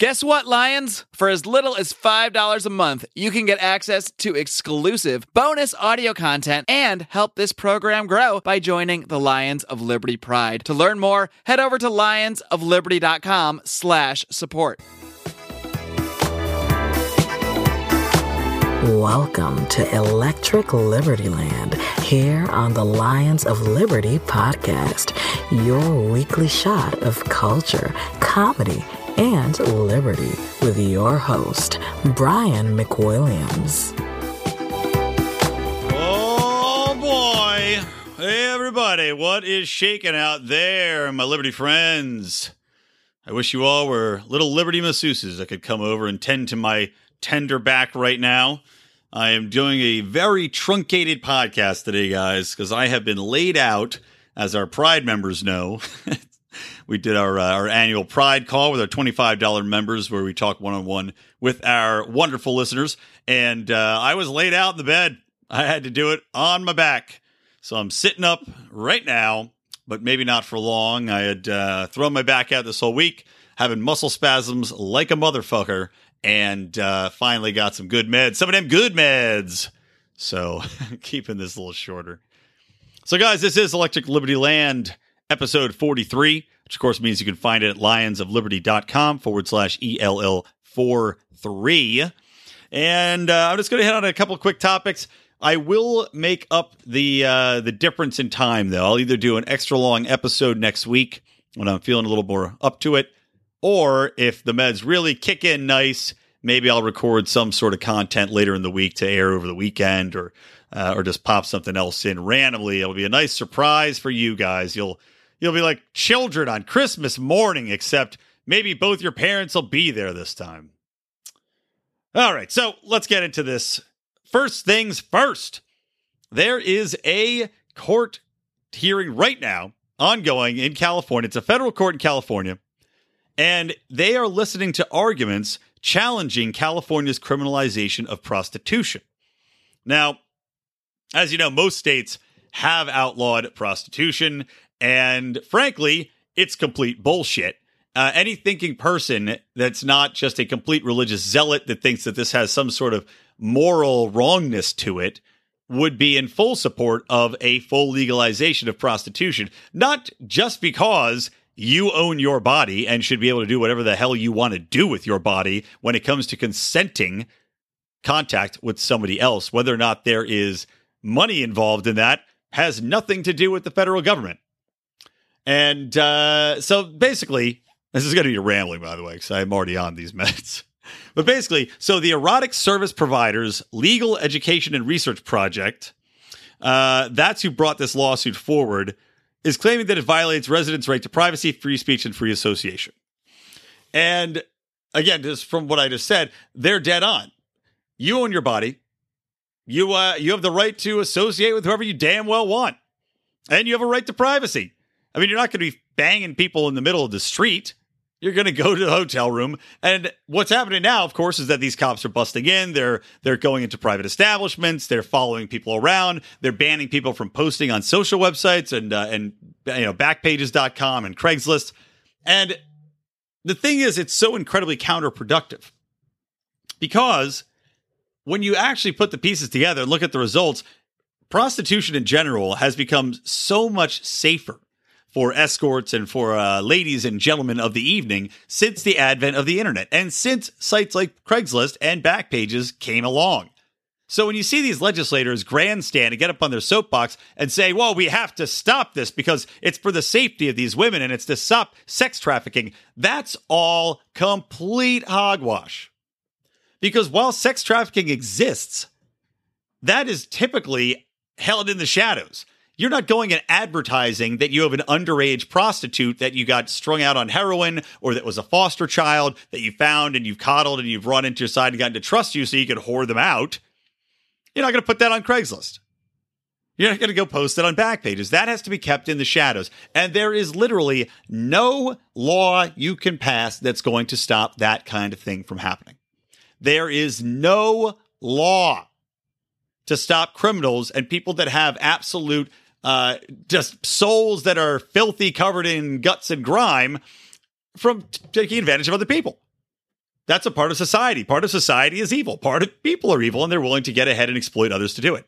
Guess what, Lions? For as little as $5 a month, you can get access to exclusive bonus audio content and help this program grow by joining the Lions of Liberty Pride. To learn more, head over to lionsofliberty.com slash support. Welcome to Electric Liberty Land here on the Lions of Liberty podcast, your weekly shot of culture, comedy, and liberty with your host, Brian McWilliams. Oh boy. Hey everybody, what is shaking out there, my Liberty friends? I wish you all were little Liberty masseuses that could come over and tend to my tender back right now. I am doing a very truncated podcast today, guys, because I have been laid out, as our Pride members know. we did our uh, our annual Pride call with our twenty five dollar members, where we talk one on one with our wonderful listeners. And uh, I was laid out in the bed. I had to do it on my back, so I'm sitting up right now, but maybe not for long. I had uh, thrown my back out this whole week, having muscle spasms like a motherfucker, and uh, finally got some good meds. Some of them good meds. So keeping this a little shorter. So, guys, this is Electric Liberty Land, episode 43 which of course means you can find it at lionsofliberty.com forward slash ELL43. And uh, I'm just going to hit on a couple quick topics. I will make up the uh, the difference in time though. I'll either do an extra long episode next week when I'm feeling a little more up to it, or if the meds really kick in nice, maybe I'll record some sort of content later in the week to air over the weekend, or uh, or just pop something else in randomly. It'll be a nice surprise for you guys. You'll You'll be like children on Christmas morning, except maybe both your parents will be there this time. All right, so let's get into this. First things first, there is a court hearing right now ongoing in California. It's a federal court in California, and they are listening to arguments challenging California's criminalization of prostitution. Now, as you know, most states have outlawed prostitution. And frankly, it's complete bullshit. Uh, any thinking person that's not just a complete religious zealot that thinks that this has some sort of moral wrongness to it would be in full support of a full legalization of prostitution, not just because you own your body and should be able to do whatever the hell you want to do with your body when it comes to consenting contact with somebody else, whether or not there is money involved in that has nothing to do with the federal government. And uh, so basically, this is going to be rambling, by the way, because I'm already on these meds. But basically, so the Erotic Service Providers Legal Education and Research Project, uh, that's who brought this lawsuit forward, is claiming that it violates residents' right to privacy, free speech, and free association. And again, just from what I just said, they're dead on. You own your body. You uh, you have the right to associate with whoever you damn well want, and you have a right to privacy. I mean, you're not going to be banging people in the middle of the street. You're going to go to the hotel room, and what's happening now, of course, is that these cops are busting in. They're they're going into private establishments. They're following people around. They're banning people from posting on social websites and uh, and you know Backpages.com and Craigslist. And the thing is, it's so incredibly counterproductive because when you actually put the pieces together and look at the results, prostitution in general has become so much safer for escorts and for uh, ladies and gentlemen of the evening since the advent of the internet and since sites like Craigslist and Backpages came along. So when you see these legislators grandstand and get up on their soapbox and say, well, we have to stop this because it's for the safety of these women and it's to stop sex trafficking, that's all complete hogwash. Because while sex trafficking exists, that is typically held in the shadows you're not going and advertising that you have an underage prostitute that you got strung out on heroin or that was a foster child that you found and you've coddled and you've run into your side and gotten to trust you so you could whore them out. You're not going to put that on Craigslist. You're not going to go post it on Backpages. That has to be kept in the shadows. And there is literally no law you can pass that's going to stop that kind of thing from happening. There is no law to stop criminals and people that have absolute uh, just souls that are filthy, covered in guts and grime from t- taking advantage of other people. That's a part of society. Part of society is evil. Part of people are evil and they're willing to get ahead and exploit others to do it.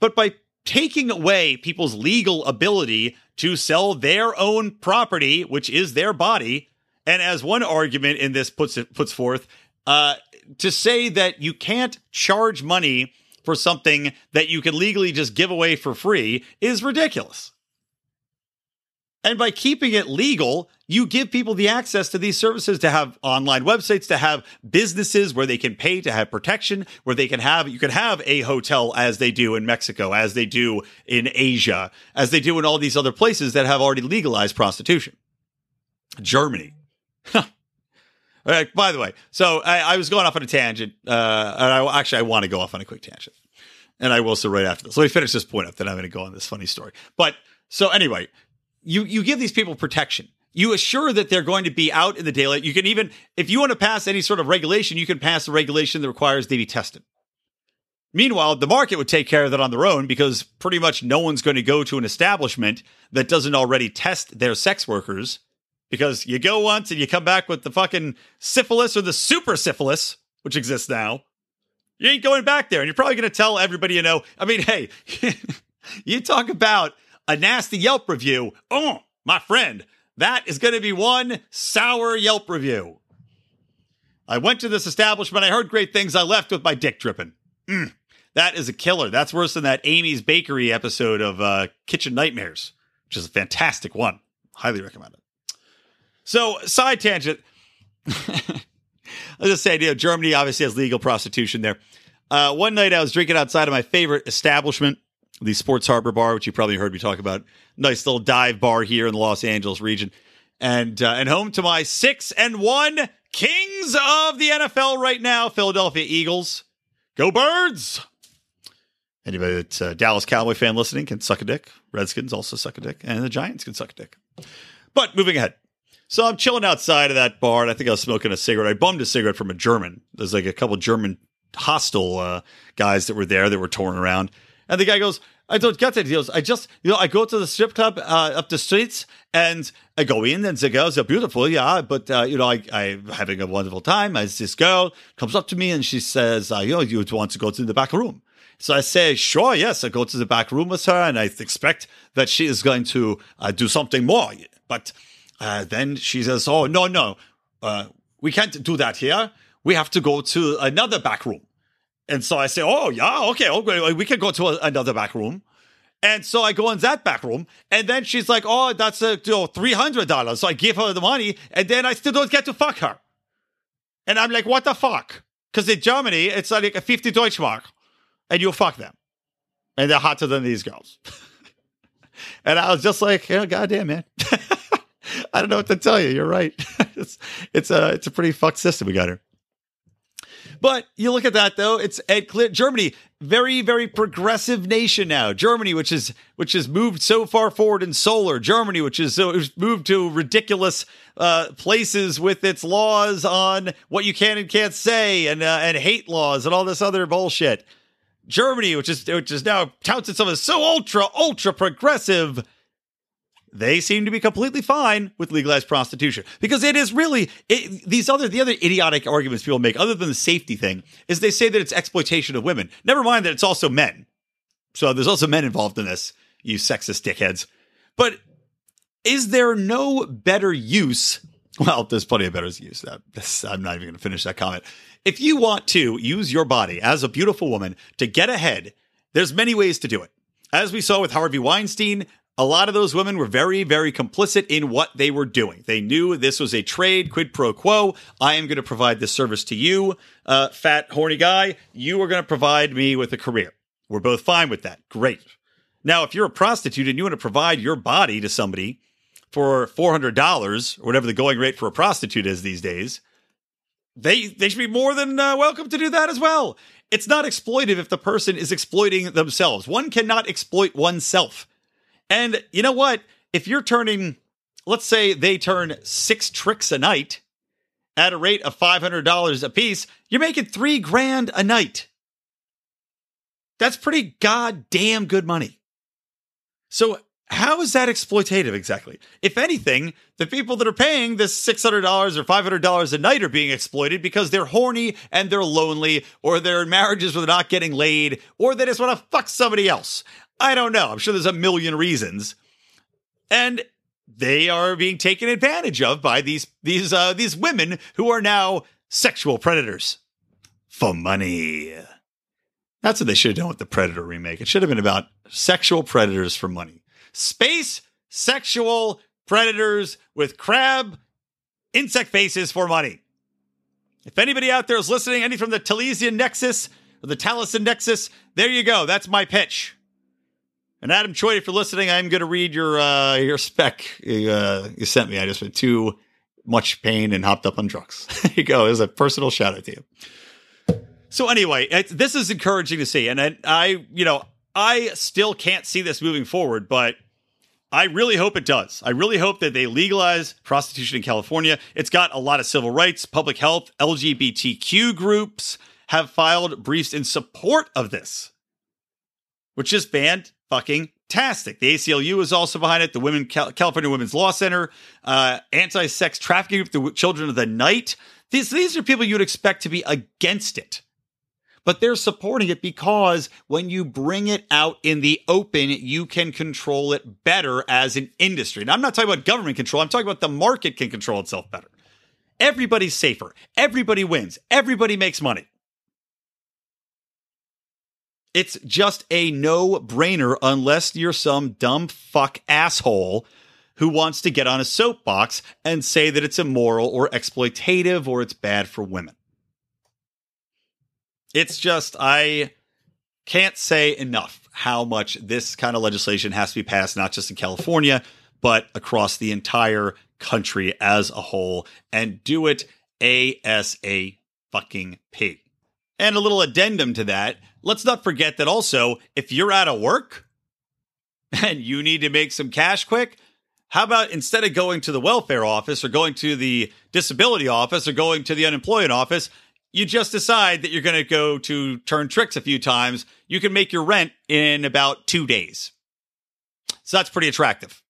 But by taking away people's legal ability to sell their own property, which is their body, and as one argument in this puts it puts forth, uh, to say that you can't charge money for something that you can legally just give away for free is ridiculous. And by keeping it legal, you give people the access to these services to have online websites, to have businesses where they can pay to have protection, where they can have, you can have a hotel as they do in Mexico, as they do in Asia, as they do in all these other places that have already legalized prostitution. Germany. By the way, so I, I, was going off on a tangent, uh, and I actually I want to go off on a quick tangent, and I will so right after this. Let me finish this point up, then I'm going to go on this funny story. But so anyway, you you give these people protection. You assure that they're going to be out in the daylight. You can even, if you want to pass any sort of regulation, you can pass a regulation that requires they be tested. Meanwhile, the market would take care of that on their own because pretty much no one's going to go to an establishment that doesn't already test their sex workers because you go once and you come back with the fucking syphilis or the super syphilis, which exists now. You ain't going back there. And you're probably going to tell everybody you know. I mean, hey, you talk about a nasty Yelp review. Oh, my friend, that is going to be one sour Yelp review. I went to this establishment. I heard great things. I left with my dick dripping. Mm, that is a killer. That's worse than that Amy's Bakery episode of uh, Kitchen Nightmares, which is a fantastic one. Highly recommend it. So, side tangent. I'll just say, you know, Germany obviously has legal prostitution there. Uh, one night I was drinking outside of my favorite establishment the Sports Harbor Bar, which you probably heard me talk about. Nice little dive bar here in the Los Angeles region, and uh, and home to my six and one Kings of the NFL right now, Philadelphia Eagles. Go Birds! Anybody that's a Dallas Cowboy fan listening can suck a dick. Redskins also suck a dick, and the Giants can suck a dick. But moving ahead. So I'm chilling outside of that bar, and I think I was smoking a cigarette. I bummed a cigarette from a German. There's like a couple German hostile uh, guys that were there that were touring around. And the guy goes, I don't get it. He goes, I just, you know, I go to the strip club uh, up the streets and I go in and the girls are beautiful. Yeah. But, uh, you know, I, I'm having a wonderful time as this girl comes up to me and she says, uh, you know, you want to go to the back room. So I say, sure, yes. I go to the back room with her and I expect that she is going to uh, do something more. But uh, then she says, oh, no, no, uh, we can't do that here. We have to go to another back room. And so I say, oh, yeah, okay, okay, we can go to a, another back room. And so I go in that back room, and then she's like, "Oh, that's a you know, three hundred dollars." So I give her the money, and then I still don't get to fuck her. And I'm like, "What the fuck?" Because in Germany, it's like a fifty Deutschmark, and you fuck them, and they're hotter than these girls. and I was just like, "Yeah, goddamn man." I don't know what to tell you. You're right. it's it's a it's a pretty fucked system we got here. But you look at that though, it's at clear Germany, very very progressive nation now. Germany, which is which has moved so far forward in solar. Germany, which is so moved to ridiculous uh, places with its laws on what you can and can't say, and uh, and hate laws and all this other bullshit. Germany, which is which is now touts itself as so ultra ultra progressive they seem to be completely fine with legalized prostitution. Because it is really it, these other the other idiotic arguments people make other than the safety thing is they say that it's exploitation of women. Never mind that it's also men. So there's also men involved in this you sexist dickheads. But is there no better use well there's plenty of better use. Uh, that i'm not even going to finish that comment. If you want to use your body as a beautiful woman to get ahead there's many ways to do it. As we saw with Harvey Weinstein, a lot of those women were very, very complicit in what they were doing. They knew this was a trade, quid pro quo. I am going to provide this service to you, uh, fat, horny guy. You are going to provide me with a career. We're both fine with that. Great. Now, if you're a prostitute and you want to provide your body to somebody for $400 or whatever the going rate for a prostitute is these days, they, they should be more than uh, welcome to do that as well. It's not exploitive if the person is exploiting themselves. One cannot exploit oneself. And you know what? If you're turning, let's say they turn six tricks a night at a rate of $500 a piece, you're making three grand a night. That's pretty goddamn good money. So how is that exploitative exactly? If anything, the people that are paying this $600 or $500 a night are being exploited because they're horny and they're lonely, or they're marriages they're not getting laid, or they just want to fuck somebody else. I don't know. I'm sure there's a million reasons. And they are being taken advantage of by these these uh, these women who are now sexual predators for money. That's what they should have done with the Predator remake. It should have been about sexual predators for money. Space sexual predators with crab insect faces for money. If anybody out there is listening, any from the Talesian Nexus or the Taliesin Nexus, there you go. That's my pitch. And Adam Choi, if you're listening, I'm going to read your uh, your spec you, uh, you sent me. I just went too much pain and hopped up on drugs. there you go. As a personal shout out to you. So anyway, it, this is encouraging to see, and I, I, you know, I still can't see this moving forward, but I really hope it does. I really hope that they legalize prostitution in California. It's got a lot of civil rights, public health, LGBTQ groups have filed briefs in support of this, which is banned fucking tastic. The ACLU is also behind it. The Women Cal- California Women's Law Center, uh, anti-sex trafficking group, the Children of the Night. These these are people you'd expect to be against it. But they're supporting it because when you bring it out in the open, you can control it better as an industry. And I'm not talking about government control. I'm talking about the market can control itself better. Everybody's safer. Everybody wins. Everybody makes money. It's just a no brainer unless you're some dumb fuck asshole who wants to get on a soapbox and say that it's immoral or exploitative or it's bad for women. It's just, I can't say enough how much this kind of legislation has to be passed, not just in California, but across the entire country as a whole, and do it ASA fucking P. And a little addendum to that let's not forget that also, if you're out of work and you need to make some cash quick, how about instead of going to the welfare office or going to the disability office or going to the unemployment office, you just decide that you're going to go to turn tricks a few times. You can make your rent in about two days. So that's pretty attractive.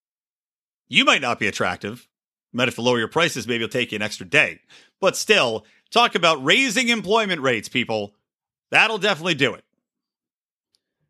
You might not be attractive. Might have to lower your prices. Maybe it'll take you an extra day. But still, talk about raising employment rates, people. That'll definitely do it.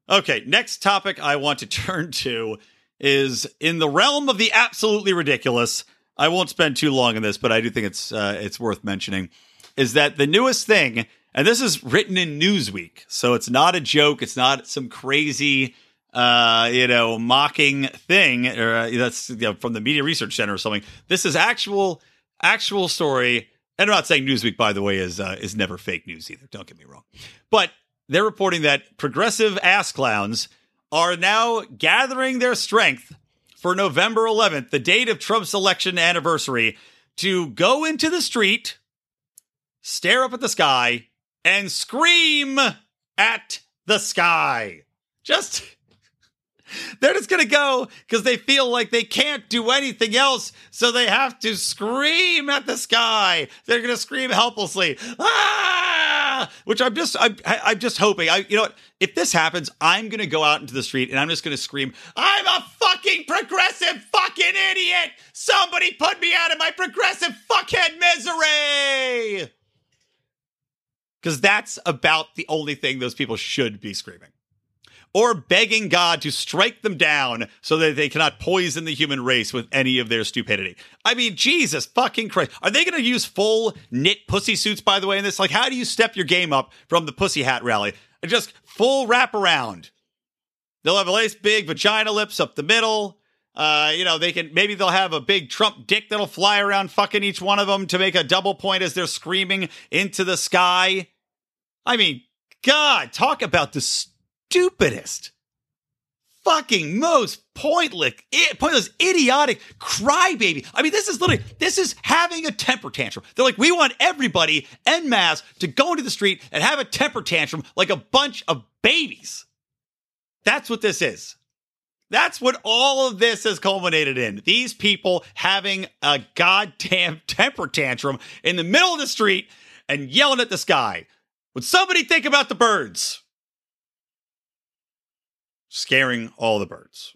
Okay, next topic I want to turn to is in the realm of the absolutely ridiculous. I won't spend too long on this, but I do think it's uh, it's worth mentioning. Is that the newest thing? And this is written in Newsweek, so it's not a joke. It's not some crazy, uh, you know, mocking thing, or uh, that's you know, from the Media Research Center or something. This is actual actual story. And I'm not saying Newsweek, by the way, is uh, is never fake news either. Don't get me wrong, but they're reporting that progressive ass clowns are now gathering their strength for November 11th, the date of Trump's election anniversary, to go into the street, stare up at the sky, and scream at the sky. Just. They're just going to go because they feel like they can't do anything else. So they have to scream at the sky. They're going to scream helplessly. Ah! Which I'm just, I'm, I'm just hoping. I, you know what? If this happens, I'm going to go out into the street and I'm just going to scream, I'm a fucking progressive fucking idiot. Somebody put me out of my progressive fuckhead misery. Because that's about the only thing those people should be screaming or begging God to strike them down so that they cannot poison the human race with any of their stupidity. I mean, Jesus fucking Christ. Are they going to use full knit pussy suits, by the way, in this? Like, how do you step your game up from the pussy hat rally? Just full wraparound. They'll have a nice big vagina lips up the middle. Uh, you know, they can maybe they'll have a big Trump dick that'll fly around fucking each one of them to make a double point as they're screaming into the sky. I mean, God, talk about the stupidest, fucking most pointless, pointless, idiotic crybaby. I mean, this is literally this is having a temper tantrum. They're like, we want everybody en masse to go into the street and have a temper tantrum like a bunch of babies. That's what this is. That's what all of this has culminated in. These people having a goddamn temper tantrum in the middle of the street and yelling at the sky. Would somebody think about the birds? Scaring all the birds.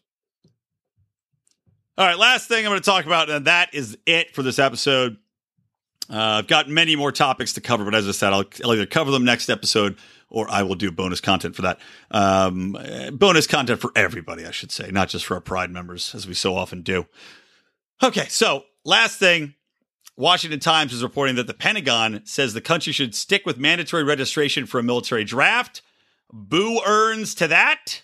All right, last thing I'm going to talk about, and that is it for this episode. Uh, I've got many more topics to cover, but as I said, I'll, I'll either cover them next episode or I will do bonus content for that. Um, uh, bonus content for everybody, I should say, not just for our Pride members, as we so often do. Okay, so last thing Washington Times is reporting that the Pentagon says the country should stick with mandatory registration for a military draft. Boo earns to that.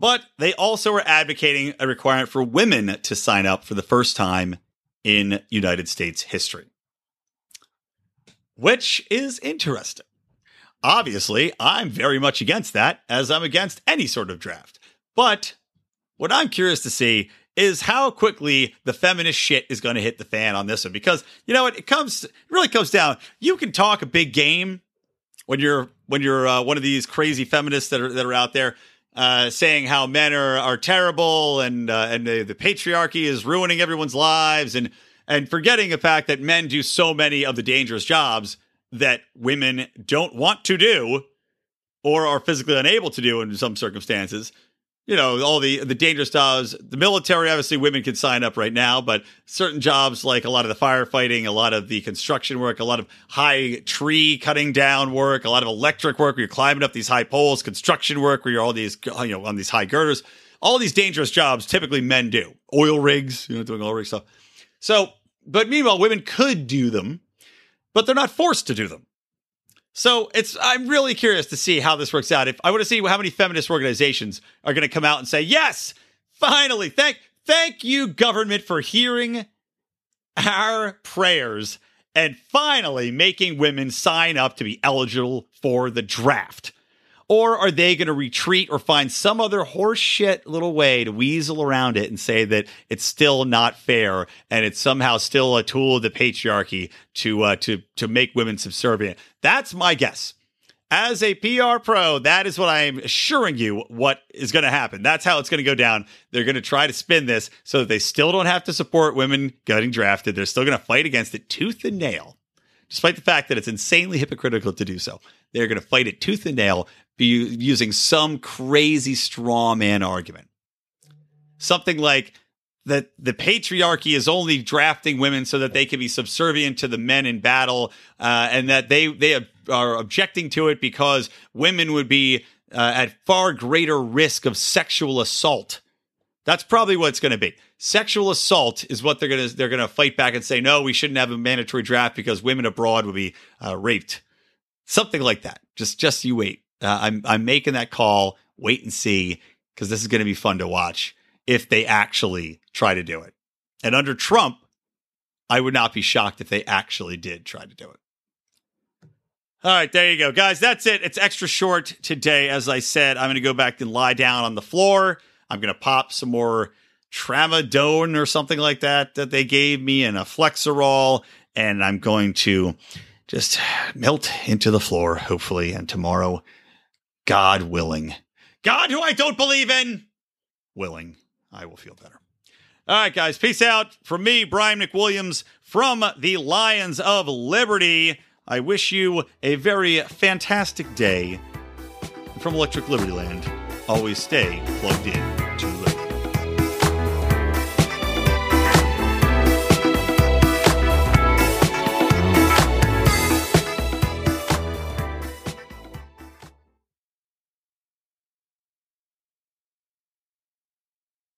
But they also are advocating a requirement for women to sign up for the first time in United States history, which is interesting. Obviously, I'm very much against that, as I'm against any sort of draft. But what I'm curious to see is how quickly the feminist shit is going to hit the fan on this one. Because you know what, it comes it really comes down. You can talk a big game when you're when you're uh, one of these crazy feminists that are that are out there uh, saying how men are are terrible and uh, and the, the patriarchy is ruining everyone's lives and and forgetting the fact that men do so many of the dangerous jobs that women don't want to do or are physically unable to do in some circumstances you know all the the dangerous jobs the military obviously women can sign up right now but certain jobs like a lot of the firefighting a lot of the construction work a lot of high tree cutting down work a lot of electric work where you're climbing up these high poles construction work where you're all these you know on these high girders. All these dangerous jobs typically men do. Oil rigs you know doing oil rig stuff. So but meanwhile women could do them but they're not forced to do them so it's I'm really curious to see how this works out. If I want to see how many feminist organizations are going to come out and say, "Yes, finally, thank thank you government for hearing our prayers and finally making women sign up to be eligible for the draft." Or are they going to retreat or find some other horseshit little way to weasel around it and say that it's still not fair and it's somehow still a tool of the patriarchy to uh, to to make women subservient? That's my guess. As a PR pro, that is what I'm assuring you what is going to happen. That's how it's going to go down. They're going to try to spin this so that they still don't have to support women getting drafted. They're still going to fight against it tooth and nail, despite the fact that it's insanely hypocritical to do so. They're going to fight it tooth and nail using some crazy straw man argument. Something like that the patriarchy is only drafting women so that they can be subservient to the men in battle, uh, and that they they are objecting to it because women would be uh, at far greater risk of sexual assault. That's probably what it's going to be. Sexual assault is what they're going to they're going to fight back and say no, we shouldn't have a mandatory draft because women abroad would be uh, raped. Something like that. Just just you wait. Uh, I'm I'm making that call. Wait and see because this is going to be fun to watch if they actually try to do it. And under Trump, I would not be shocked if they actually did try to do it. All right, there you go, guys. That's it. It's extra short today. As I said, I'm going to go back and lie down on the floor. I'm going to pop some more tramadone or something like that that they gave me and a Flexeril, and I'm going to just melt into the floor, hopefully. And tomorrow God willing, God who I don't believe in, willing, I will feel better. All right, guys, peace out from me, Brian McWilliams, from the Lions of Liberty. I wish you a very fantastic day. from Electric Liberty Land, always stay plugged in.